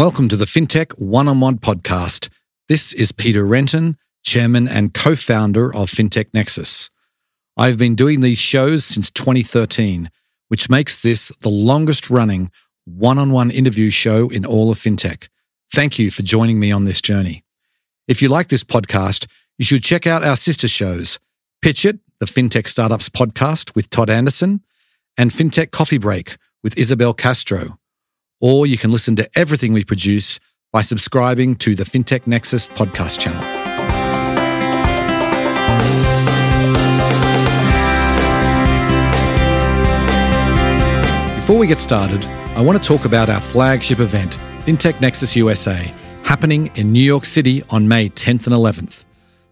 Welcome to the FinTech One on One podcast. This is Peter Renton, Chairman and co founder of FinTech Nexus. I've been doing these shows since 2013, which makes this the longest running one on one interview show in all of FinTech. Thank you for joining me on this journey. If you like this podcast, you should check out our sister shows Pitch It, the FinTech Startups podcast with Todd Anderson, and FinTech Coffee Break with Isabel Castro or you can listen to everything we produce by subscribing to the FinTech Nexus podcast channel. Before we get started, I want to talk about our flagship event, FinTech Nexus USA, happening in New York City on May 10th and 11th.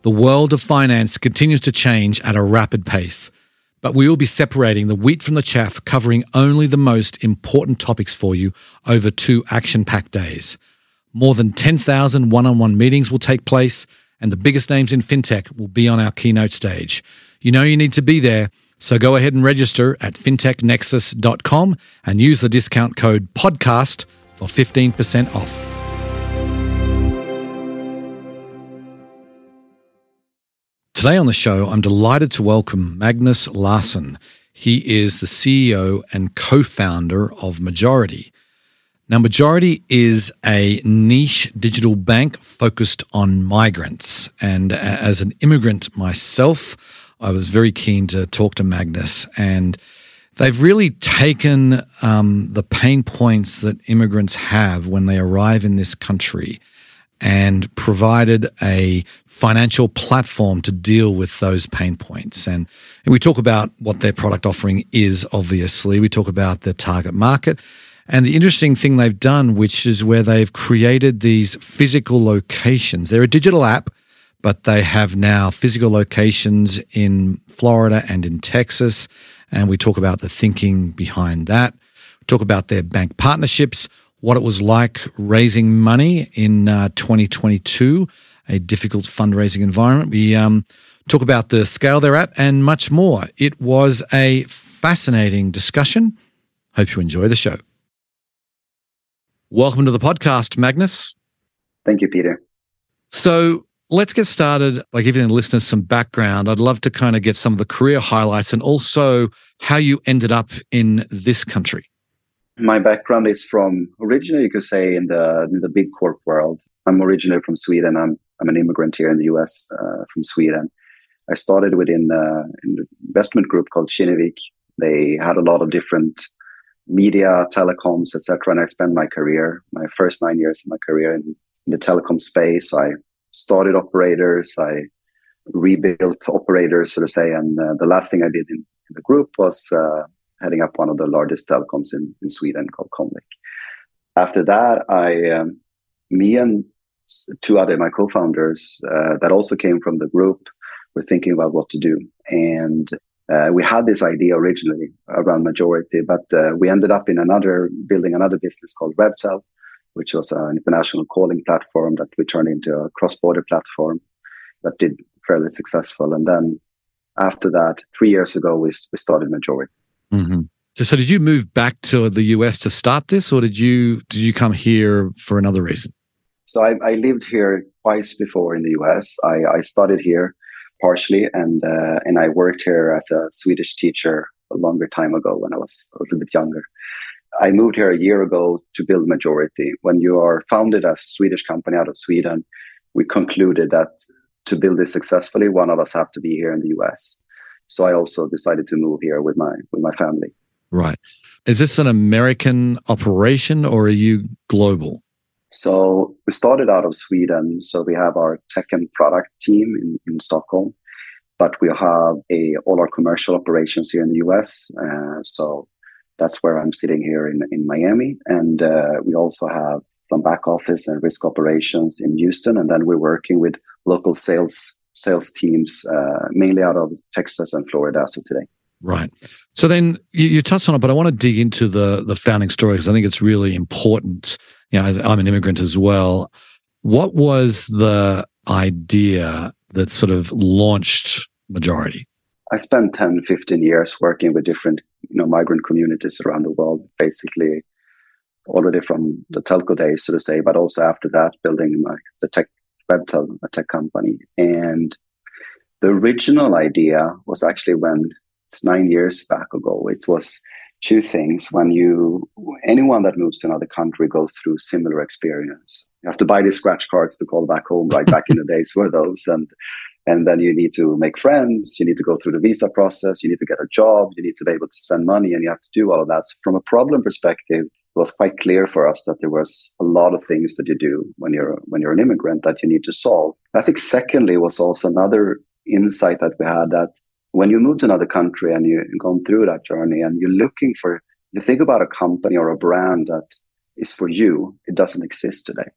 The world of finance continues to change at a rapid pace but we will be separating the wheat from the chaff, covering only the most important topics for you over two action packed days. More than 10,000 one on one meetings will take place, and the biggest names in fintech will be on our keynote stage. You know you need to be there, so go ahead and register at fintechnexus.com and use the discount code PODCAST for 15% off. Today on the show, I'm delighted to welcome Magnus Larsson. He is the CEO and co founder of Majority. Now, Majority is a niche digital bank focused on migrants. And as an immigrant myself, I was very keen to talk to Magnus. And they've really taken um, the pain points that immigrants have when they arrive in this country and provided a financial platform to deal with those pain points. And, and, we talk about what their product offering is, obviously. We talk about the target market. And the interesting thing they've done, which is where they've created these physical locations. They're a digital app, but they have now physical locations in Florida and in Texas. And we talk about the thinking behind that. We talk about their bank partnerships what it was like raising money in uh, 2022, a difficult fundraising environment. We um, talk about the scale they're at and much more. It was a fascinating discussion. Hope you enjoy the show. Welcome to the podcast, Magnus. Thank you, Peter. So let's get started by giving the listeners some background. I'd love to kind of get some of the career highlights and also how you ended up in this country my background is from originally you could say in the in the big corp world. I'm originally from Sweden. I'm I'm an immigrant here in the U.S. Uh, from Sweden. I started within uh, an investment group called Kinnevik. They had a lot of different media, telecoms, etc. And I spent my career, my first nine years of my career in, in the telecom space. I started operators. I rebuilt operators, so to say. And uh, the last thing I did in, in the group was uh, heading up one of the largest telecoms in, in Sweden called Comviq. After that, I, um, me and two other my co-founders uh, that also came from the group were thinking about what to do, and uh, we had this idea originally around majority, but uh, we ended up in another building another business called Rebtel, which was an international calling platform that we turned into a cross-border platform that did fairly successful. And then after that, three years ago, we, we started Majority. Mm-hmm. So, so did you move back to the US to start this, or did you did you come here for another reason? So I, I lived here twice before in the US. I, I studied here partially, and uh, and I worked here as a Swedish teacher a longer time ago when I was a little bit younger. I moved here a year ago to build Majority. When you are founded as a Swedish company out of Sweden, we concluded that to build this successfully, one of us have to be here in the US. So I also decided to move here with my with my family. Right. Is this an American operation or are you global? So we started out of Sweden. So we have our tech and product team in, in Stockholm, but we have a all our commercial operations here in the US. Uh, so that's where I'm sitting here in, in Miami. And uh, we also have some back office and risk operations in Houston. And then we're working with local sales sales teams, uh, mainly out of Texas and Florida as of today. Right. So then you, you touched on it, but I want to dig into the the founding story because I think it's really important. You know, as I'm an immigrant as well. What was the idea that sort of launched Majority? I spent 10, 15 years working with different, you know, migrant communities around the world, basically already from the telco days, so to say, but also after that, building like the tech Rebtel, a tech company. And the original idea was actually when it's nine years back ago. It was two things. When you anyone that moves to another country goes through similar experience. You have to buy these scratch cards to call back home. Right back in the days were those, and and then you need to make friends. You need to go through the visa process. You need to get a job. You need to be able to send money, and you have to do all of that. So from a problem perspective, was quite clear for us that there was a lot of things that you do when you're when you're an immigrant that you need to solve. I think secondly was also another insight that we had that when you move to another country and you've gone through that journey and you're looking for, you think about a company or a brand that is for you, it doesn't exist today.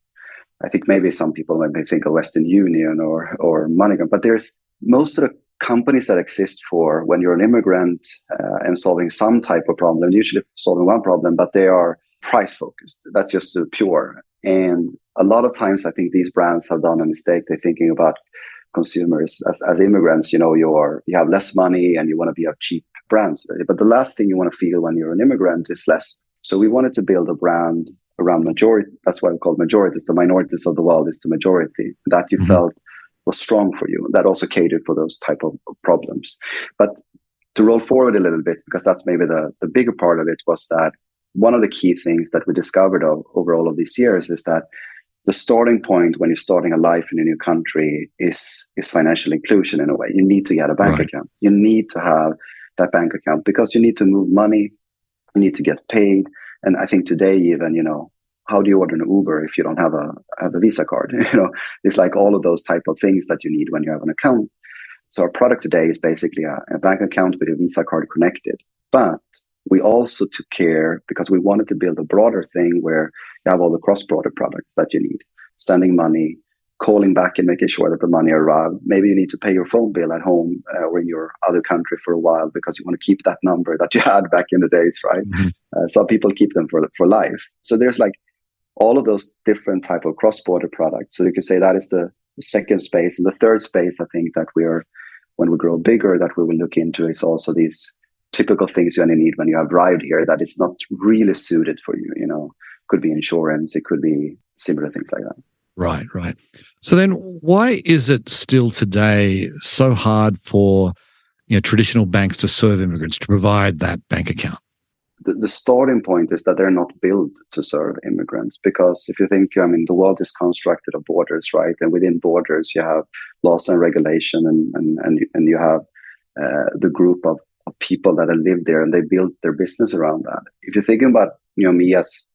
I think maybe some people might think of Western Union or or MoneyGram, but there's most of the companies that exist for when you're an immigrant uh, and solving some type of problem, usually solving one problem, but they are price focused. That's just pure. And a lot of times, I think these brands have done a mistake. They're thinking about consumers as, as immigrants, you know, you're, you have less money and you want to be a cheap brand. But the last thing you want to feel when you're an immigrant is less. So we wanted to build a brand around majority. That's why we call majorities. The minorities of the world is the majority that you mm-hmm. felt was strong for you. That also catered for those type of problems. But to roll forward a little bit, because that's maybe the, the bigger part of it was that one of the key things that we discovered of, over all of these years is that the starting point when you're starting a life in a new country is is financial inclusion in a way. You need to get a bank right. account. You need to have that bank account because you need to move money. You need to get paid. And I think today, even you know, how do you order an Uber if you don't have a have a Visa card? you know, it's like all of those type of things that you need when you have an account. So our product today is basically a, a bank account with a Visa card connected. But we also took care because we wanted to build a broader thing where you have all the cross-border products that you need, sending money, calling back and making sure that the money arrives. Maybe you need to pay your phone bill at home uh, or in your other country for a while because you want to keep that number that you had back in the days, right? Mm-hmm. Uh, some people keep them for for life. So there's like all of those different type of cross-border products. So you could say that is the second space, and the third space I think that we're when we grow bigger that we will look into is also these typical things you only need when you have arrived here that is not really suited for you. You know, could be insurance, it could be similar things like that. Right, right. So then, why is it still today so hard for you know traditional banks to serve immigrants to provide that bank account? The, the starting point is that they're not built to serve immigrants because if you think, I mean, the world is constructed of borders, right? And within borders, you have laws and regulation, and and and, and you have uh, the group of of people that have lived there and they built their business around that. If you're thinking about, you know, me as,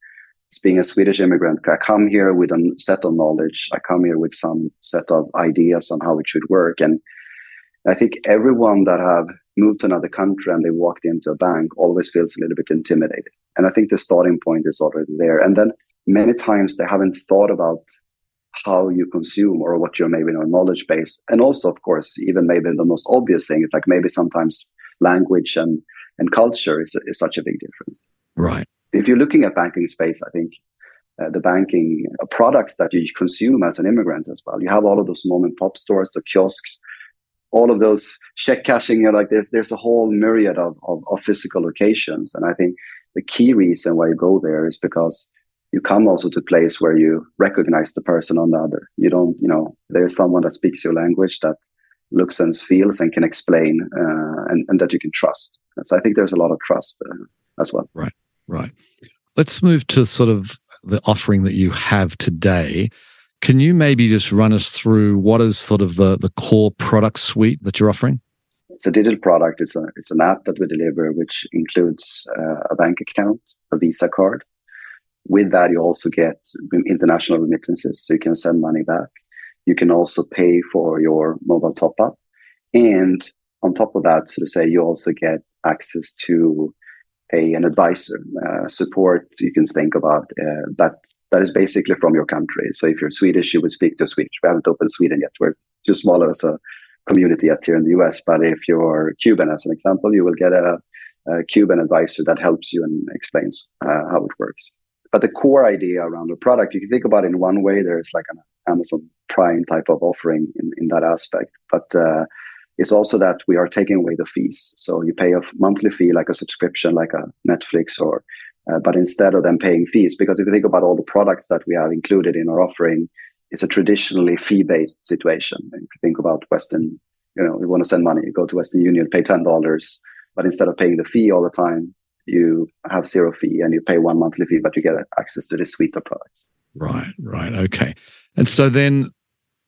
being a Swedish immigrant, I come here with a set of knowledge. I come here with some set of ideas on how it should work. And I think everyone that have moved to another country and they walked into a bank always feels a little bit intimidated. And I think the starting point is already there. And then many times they haven't thought about how you consume or what your maybe your knowledge base. And also, of course, even maybe the most obvious thing is like maybe sometimes language and, and culture is, is such a big difference. Right. If you're looking at banking space, I think uh, the banking uh, products that you consume as an immigrant as well. You have all of those mom and pop stores, the kiosks, all of those check cashing. You know, like there's there's a whole myriad of, of, of physical locations, and I think the key reason why you go there is because you come also to a place where you recognize the person on the other. You don't, you know, there's someone that speaks your language that looks and feels and can explain uh, and, and that you can trust. So I think there's a lot of trust uh, as well. Right, right. Let's move to sort of the offering that you have today. Can you maybe just run us through what is sort of the, the core product suite that you're offering? It's a digital product. It's, a, it's an app that we deliver, which includes uh, a bank account, a Visa card. With that, you also get international remittances, so you can send money back. You can also pay for your mobile top up. And on top of that, so to say, you also get access to a, an advisor uh, support you can think about uh, that that is basically from your country. So if you're Swedish, you would speak to Swedish. We haven't opened Sweden yet. We're too small as a community yet here in the US. But if you're Cuban, as an example, you will get a, a Cuban advisor that helps you and explains uh, how it works. But the core idea around the product, you can think about it in one way. There's like an Amazon Prime type of offering in, in that aspect. But uh, it's also that we are taking away the fees. So you pay a monthly fee like a subscription, like a Netflix or Uh, but instead of them paying fees, because if you think about all the products that we have included in our offering, it's a traditionally fee-based situation. If you think about Western, you know, you want to send money, you go to Western Union, pay ten dollars, but instead of paying the fee all the time, you have zero fee and you pay one monthly fee, but you get access to this suite of products. Right, right, okay. And so then,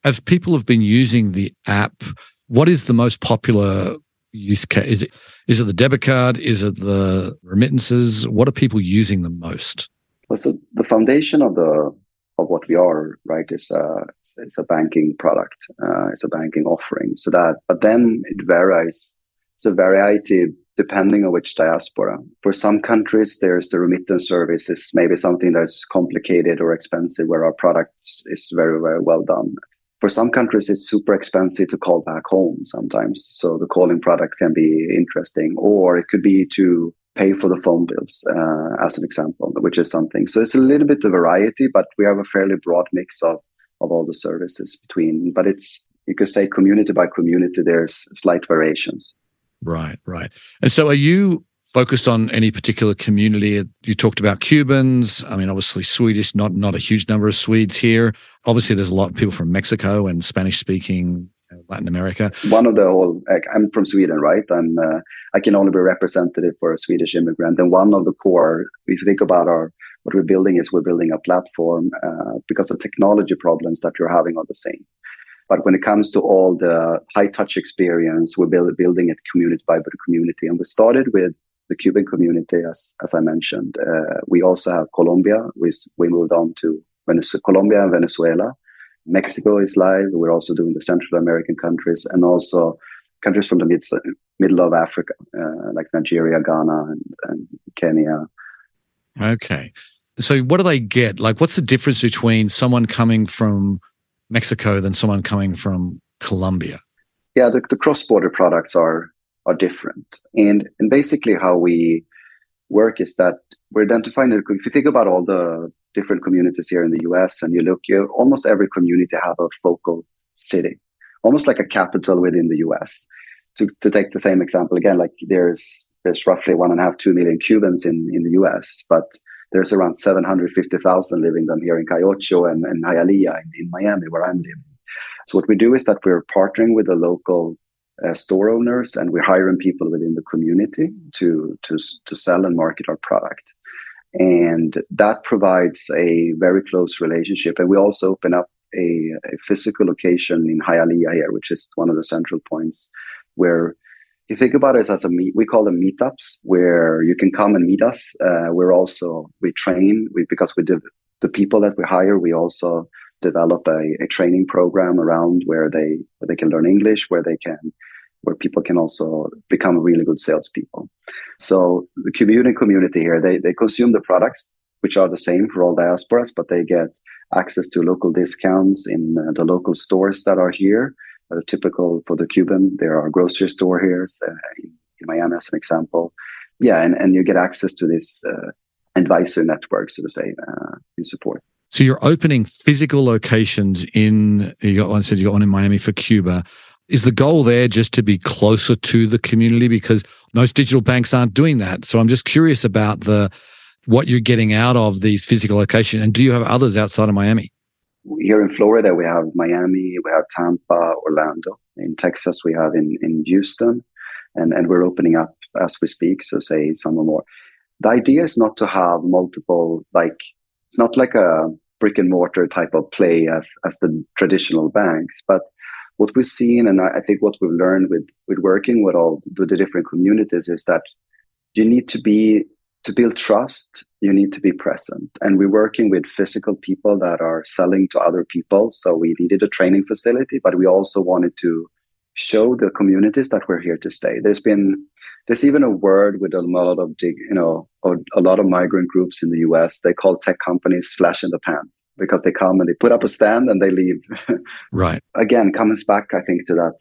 as people have been using the app, what is the most popular use case? Is it is it the debit card? Is it the remittances? What are people using the most? Well, so the foundation of the of what we are, right, is a is a banking product. Uh, it's a banking offering. So that, but then it varies. It's a variety depending on which diaspora. For some countries, there's the remittance service is maybe something that's complicated or expensive, where our product is very very well done for some countries it's super expensive to call back home sometimes. So the calling product can be interesting or it could be to pay for the phone bills uh, as an example which is something. So it's a little bit of variety but we have a fairly broad mix of of all the services between. But it's you could say community by community there's slight variations. Right right. And so are you focused on any particular community? You talked about Cubans. I mean, obviously Swedish, not not a huge number of Swedes here. Obviously, there's a lot of people from Mexico and Spanish speaking Latin America. One of the whole, I'm from Sweden, right? And uh, I can only be representative for a Swedish immigrant. And one of the core, if you think about our what we're building is we're building a platform uh, because the technology problems that you're having are the same. But when it comes to all the high touch experience, we're build, building it community by community. And we started with the Cuban community, as as I mentioned. Uh, we also have Colombia. We we moved on to Venezuela, Colombia and Venezuela. Mexico is live. We're also doing the Central American countries and also countries from the mid, middle of Africa, uh, like Nigeria, Ghana, and, and Kenya. Okay. So, what do they get? Like, what's the difference between someone coming from Mexico than someone coming from Colombia? Yeah, the, the cross border products are are different. And and basically how we work is that we're identifying if you think about all the different communities here in the US and you look, you almost every community have a focal city, almost like a capital within the US. To, to take the same example again, like there's there's roughly one and a half, two million Cubans in, in the US, but there's around 750,000 living them here in Calle Ocho and, and Hialeah in, in Miami, where I'm living. So what we do is that we're partnering with the local uh, store owners and we're hiring people within the community to to to sell and market our product. And that provides a very close relationship. And we also open up a, a physical location in Hialeah here which is one of the central points where you think about it as a meet we call them meetups where you can come and meet us. Uh, we're also we train we, because we do the people that we hire we also develop a, a training program around where they where they can learn English, where they can where people can also become really good salespeople. So the Cuban community here, they they consume the products which are the same for all diasporas, but they get access to local discounts in uh, the local stores that are here. Uh, typical for the Cuban, there are grocery store here uh, in, in, Miami, as an example. Yeah, and, and you get access to this uh, advisor network, so to say, uh, in support. So you're opening physical locations in, you got one said you got one in Miami for Cuba. Is the goal there just to be closer to the community? Because most digital banks aren't doing that. So I'm just curious about the what you're getting out of these physical locations. And do you have others outside of Miami? Here in Florida, we have Miami, we have Tampa, Orlando. In Texas, we have in, in Houston. And, and we're opening up as we speak. So say some more. The idea is not to have multiple, like it's not like a brick and mortar type of play as as the traditional banks, but what we've seen, and I think what we've learned with with working with all with the different communities, is that you need to be to build trust. You need to be present, and we're working with physical people that are selling to other people. So we needed a training facility, but we also wanted to show the communities that we're here to stay. There's been there's even a word with a lot of you know a lot of migrant groups in the US. They call tech companies flash in the pants because they come and they put up a stand and they leave. right. Again, comes back I think to that.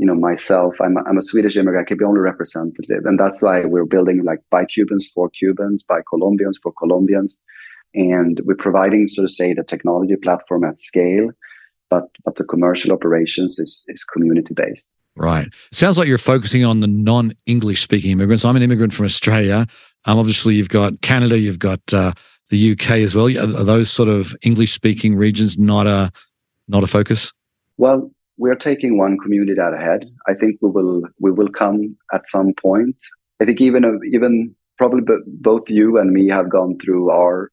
You know, myself, I'm a, I'm a Swedish immigrant. I can be only representative, and that's why we're building like by Cubans for Cubans, by Colombians for Colombians, and we're providing, so to say, the technology platform at scale but but the commercial operations is is community based. Right. Sounds like you're focusing on the non-English speaking immigrants. I'm an immigrant from Australia. Um, obviously, you've got Canada, you've got uh, the UK as well. Are, are those sort of English speaking regions not a not a focus? Well, we're taking one community out ahead. I think we will we will come at some point. I think even even probably both you and me have gone through our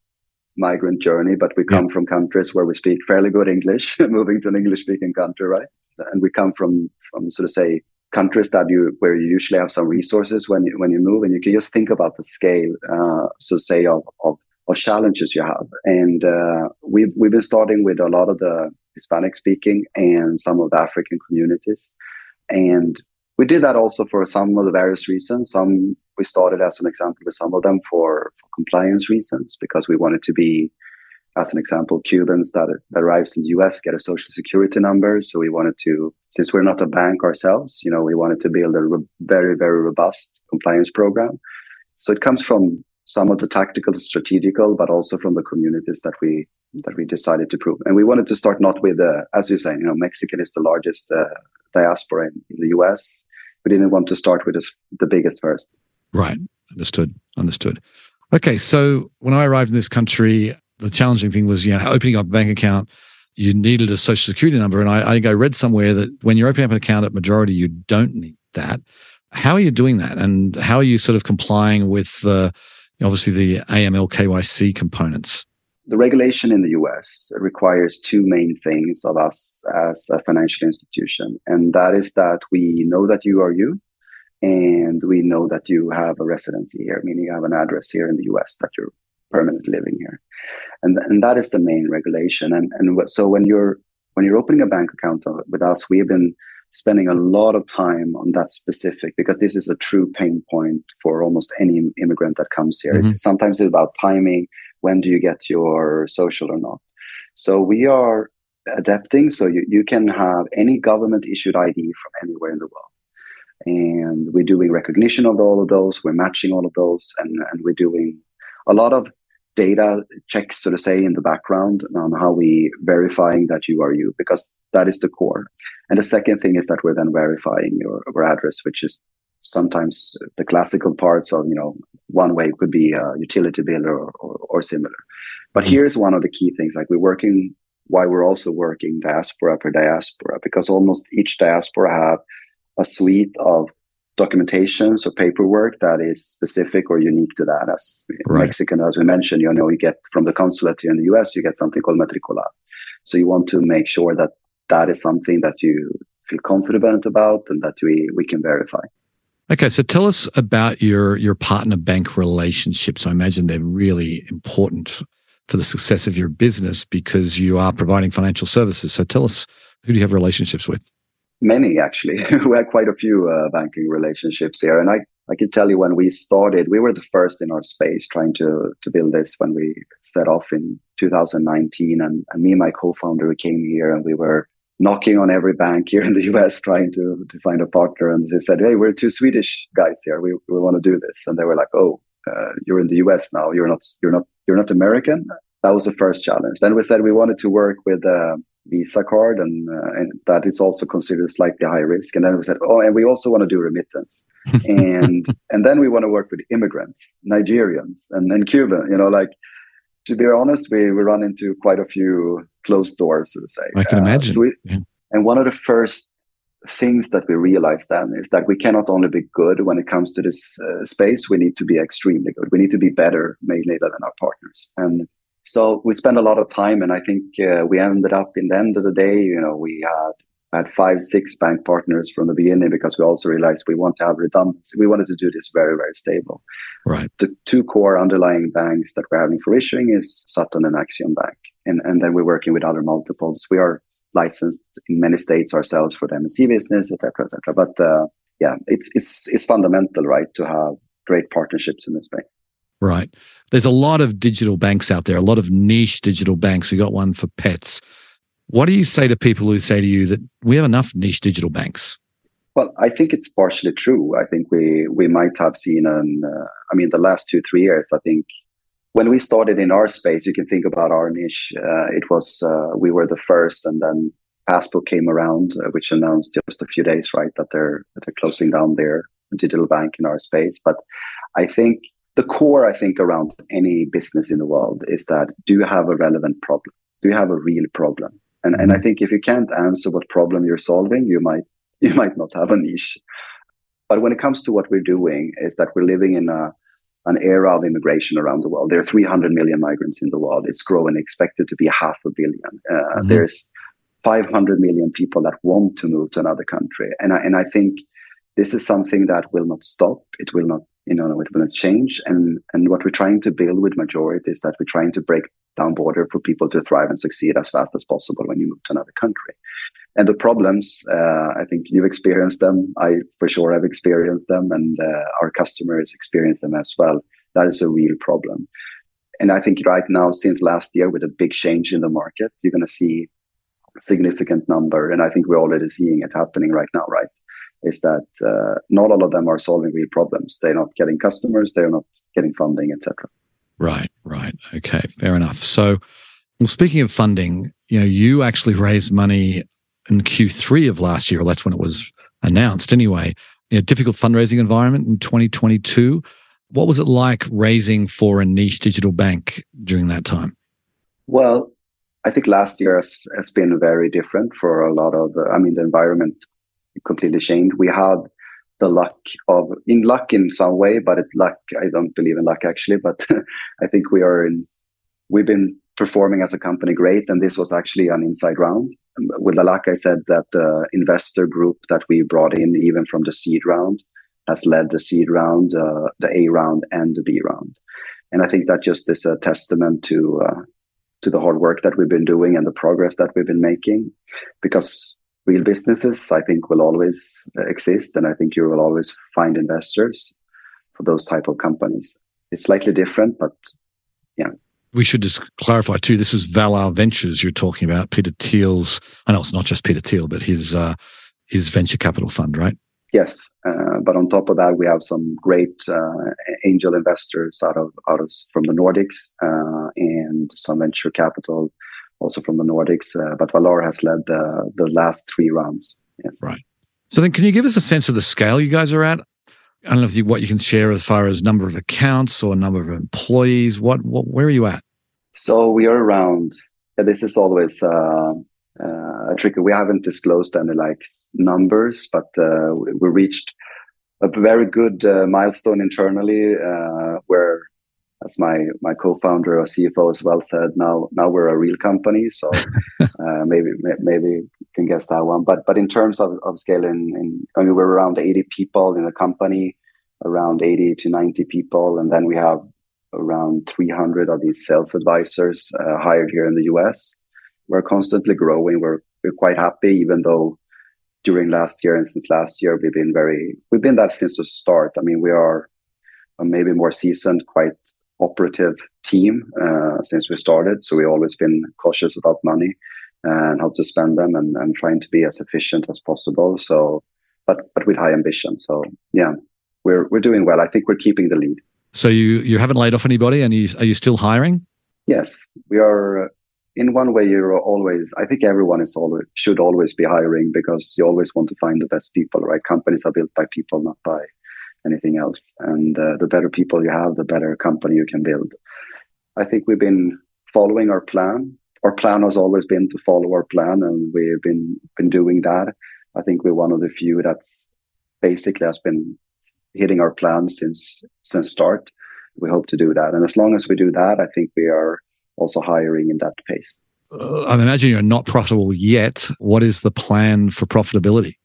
migrant journey, but we come yeah. from countries where we speak fairly good English, moving to an English speaking country, right? And we come from from sort of say countries that you where you usually have some resources when you when you move, and you can just think about the scale, uh, so say of, of of challenges you have. And uh, we've we've been starting with a lot of the Hispanic speaking and some of the African communities, and we did that also for some of the various reasons. Some we started as an example with some of them for, for compliance reasons because we wanted to be as an example, Cubans that, that arrives in the US get a social security number. So we wanted to, since we're not a bank ourselves, you know, we wanted to build a re- very, very robust compliance program. So it comes from some of the tactical, strategical, but also from the communities that we that we decided to prove. And we wanted to start not with, uh, as you say, you know, Mexican is the largest uh, diaspora in, in, the US. We didn't want to start with this, the biggest first. Right. Understood. Understood. Okay. So when I arrived in this country, the challenging thing was, you know, opening up a bank account, you needed a social security number. And I, I read somewhere that when you're opening up an account at majority, you don't need that. How are you doing that? And how are you sort of complying with the, obviously the AML KYC components? The regulation in the US requires two main things of us as a financial institution. And that is that we know that you are you, and we know that you have a residency here, meaning you have an address here in the US that you're permanently living here. And, and that is the main regulation. And, and so when you're when you're opening a bank account with us, we've been spending a lot of time on that specific because this is a true pain point for almost any immigrant that comes here. Mm-hmm. It's sometimes it's about timing. When do you get your social or not? So we are adapting. So you, you can have any government issued ID from anywhere in the world. And we're doing recognition of all of those. We're matching all of those. And, and we're doing a lot of data checks, so to say, in the background on how we verifying that you are you, because that is the core. And the second thing is that we're then verifying your, your address, which is sometimes the classical parts of, you know, one way could be a utility bill or, or, or similar. But mm-hmm. here's one of the key things, like we're working, why we're also working diaspora per diaspora, because almost each diaspora have a suite of documentations or paperwork that is specific or unique to that. As right. Mexican, as we mentioned, you know, you get from the consulate here in the US, you get something called matrícula. So you want to make sure that that is something that you feel confident about and that we, we can verify. Okay, so tell us about your your partner bank relationships. I imagine they're really important for the success of your business because you are providing financial services. So tell us who do you have relationships with? Many actually. we had quite a few uh, banking relationships here, and I I can tell you when we started, we were the first in our space trying to to build this when we set off in 2019, and, and me and my co-founder came here, and we were knocking on every bank here in the US trying to to find a partner, and they said, "Hey, we're two Swedish guys here. We we want to do this," and they were like, "Oh, uh, you're in the US now. You're not you're not you're not American." That was the first challenge. Then we said we wanted to work with. Uh, Visa card, and, uh, and that is also considered slightly high risk. And then we said, oh, and we also want to do remittance, and and then we want to work with immigrants, Nigerians, and and Cuba. You know, like to be honest, we we run into quite a few closed doors, so to say. I can uh, imagine. So we, yeah. And one of the first things that we realized then is that we cannot only be good when it comes to this uh, space we need to be extremely good we need to be better mainly than our partners and so we spent a lot of time, and I think uh, we ended up in the end of the day, you know, we had had five, six bank partners from the beginning because we also realized we want to have redundancy. We wanted to do this very, very stable. Right. The two core underlying banks that we're having for issuing is Sutton and Axiom Bank, and and then we're working with other multiples. We are licensed in many states ourselves for the MNC business, etc., etc. But uh, yeah, it's it's it's fundamental, right, to have great partnerships in this space. Right. There's a lot of digital banks out there, a lot of niche digital banks. We got one for pets. What do you say to people who say to you that we have enough niche digital banks? Well, I think it's partially true. I think we we might have seen an. Uh, I mean, the last two three years. I think when we started in our space, you can think about our niche. Uh, it was uh, we were the first, and then Passbook came around, uh, which announced just a few days right that they're that they're closing down their digital bank in our space. But I think the core, I think, around any business in the world is that do you have a relevant problem? Do you have a real problem? And and I mm-hmm. think if you can't answer what problem you're solving, you might you might not have a niche. But when it comes to what we're doing, is that we're living in a an era of immigration around the world. There are 300 million migrants in the world. It's growing, expected to be half a billion. Uh, mm-hmm. There's 500 million people that want to move to another country, and I, and I think this is something that will not stop. It will not, you know, it will not change. And and what we're trying to build with Majority is that we're trying to break down border for people to thrive and succeed as fast as possible when you move to another country. And the problems, uh, I think you've experienced them. I for sure have experienced them, and uh, our customers experience them as well. That is a real problem. And I think right now, since last year, with a big change in the market, you're going to see significant number. And I think we're already seeing it happening right now, right? Is that uh, not all of them are solving real problems. They're not getting customers, they're not getting funding, etc. Right, right. Okay, fair enough. So, well, speaking of funding, you know, you actually raised money in Q3 of last year. That's when it was announced, anyway. In a difficult fundraising environment in 2022. What was it like raising for a niche digital bank during that time? Well, I think last year has, has been very different for a lot of. I mean, the environment completely changed. We had the luck of in luck in some way, but it luck I don't believe in luck actually, but I think we are in we've been performing as a company great, and this was actually an inside round. With the luck, I said that the investor group that we brought in, even from the seed round, has led the seed round, uh, the A round, and the B round, and I think that just is a testament to uh, to the hard work that we've been doing and the progress that we've been making, because real businesses, I think, will always exist, and I think you will always find investors for those type of companies. It's slightly different, but yeah. We should just clarify too. This is Valar Ventures you're talking about. Peter Thiel's. I know it's not just Peter Thiel, but his uh, his venture capital fund, right? Yes, uh, but on top of that, we have some great uh, angel investors out of out of from the Nordics uh, and some venture capital also from the Nordics. Uh, but Valar has led the, the last three rounds. Yes. Right. So then, can you give us a sense of the scale you guys are at? I don't know if you, what you can share as far as number of accounts or number of employees. What, what where are you at? So we are around. This is always uh, uh, a tricky. We haven't disclosed any like numbers, but uh, we reached a very good uh, milestone internally uh, where as my my co-founder or CFO as well said, now now we're a real company. So uh, maybe maybe you can guess that one. But but in terms of, of scaling, in, I mean we're around 80 people in the company, around 80 to 90 people, and then we have around 300 of these sales advisors uh, hired here in the US. We're constantly growing. We're we're quite happy, even though during last year and since last year we've been very we've been that since the start. I mean we are maybe more seasoned, quite operative team uh, since we started. So we've always been cautious about money and how to spend them and, and trying to be as efficient as possible. So, but but with high ambition. So yeah, we're we're doing well. I think we're keeping the lead. So you you haven't laid off anybody, and you are you still hiring? Yes, we are. In one way, you're always. I think everyone is always should always be hiring because you always want to find the best people. Right? Companies are built by people, not by anything else. And uh, the better people you have, the better company you can build. I think we've been following our plan. Our plan has always been to follow our plan, and we've been been doing that. I think we're one of the few that's basically has been hitting our plan since since start. We hope to do that, and as long as we do that, I think we are also hiring in that pace. Uh, I imagine you're not profitable yet. What is the plan for profitability?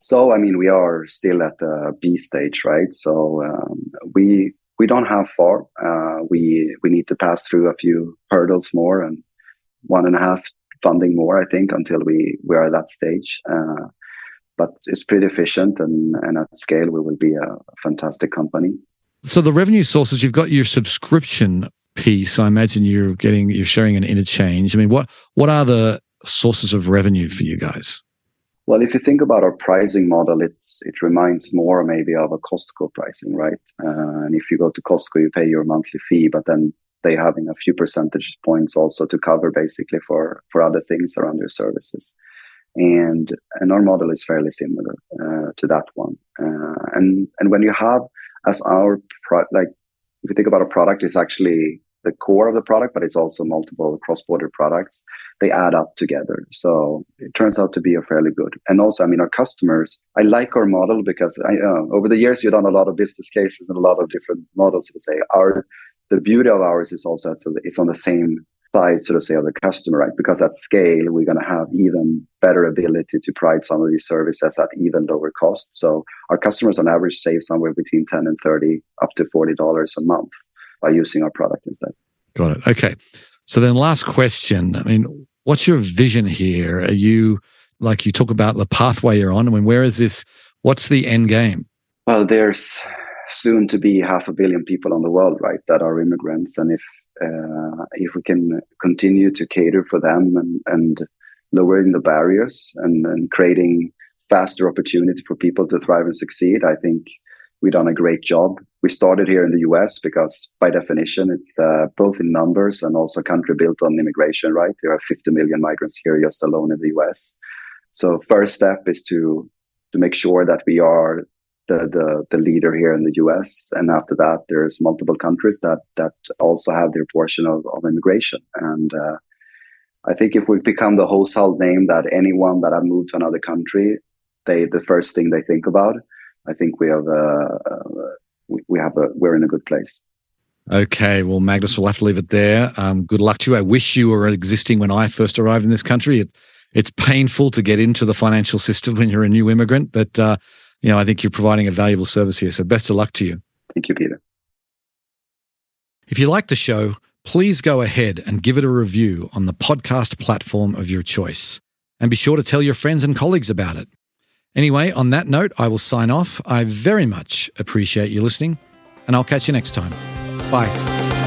So, I mean, we are still at the B stage, right? So um, we we don't have far. Uh, we we need to pass through a few hurdles more and one and a half funding more, I think, until we we are at that stage. Uh, but it's pretty efficient, and and at scale, we will be a fantastic company. So the revenue sources, you've got your subscription piece. I imagine you're getting you're sharing an interchange. I mean, what what are the sources of revenue for you guys? Well, if you think about our pricing model, it's it reminds more maybe of a Costco pricing, right? Uh, and if you go to Costco, you pay your monthly fee, but then they having a few percentage points also to cover basically for for other things around your services. And and our model is fairly similar uh, to that one. Uh, and and when you have as our pro- like if you think about a product, it's actually the core of the product, but it's also multiple cross-border products. They add up together. So it turns out to be a fairly good. And also, I mean, our customers, I like our model because I, uh, over the years, you've done a lot of business cases and a lot of different models to say our, the beauty of ours is also it's, on the same side, sort of say, of the customer, right? Because at scale, we're going to have even better ability to provide some of these services at even lower cost. So our customers on average save somewhere between 10 and 30 up to $40 a month by using our product instead. Got it. Okay. So then last question. I mean, what's your vision here? Are you like you talk about the pathway you're on? I mean, where is this? What's the end game? Well, there's soon to be half a billion people on the world, right, that are immigrants. And if uh, if we can continue to cater for them and, and lowering the barriers and, and creating faster opportunity for people to thrive and succeed, I think we've done a great job. We started here in the US because, by definition, it's uh, both in numbers and also a country built on immigration, right? There are 50 million migrants here just alone in the US. So, first step is to to make sure that we are the, the, the leader here in the US. And after that, there's multiple countries that, that also have their portion of, of immigration. And uh, I think if we become the household name that anyone that have moved to another country, they the first thing they think about, I think we have uh, we, we have a we're in a good place. Okay, well, Magnus, we'll have to leave it there. Um, good luck to you. I wish you were existing when I first arrived in this country. It, it's painful to get into the financial system when you're a new immigrant, but uh, you know, I think you're providing a valuable service here. So best of luck to you. Thank you, Peter. If you like the show, please go ahead and give it a review on the podcast platform of your choice. And be sure to tell your friends and colleagues about it. Anyway, on that note, I will sign off. I very much appreciate you listening, and I'll catch you next time. Bye.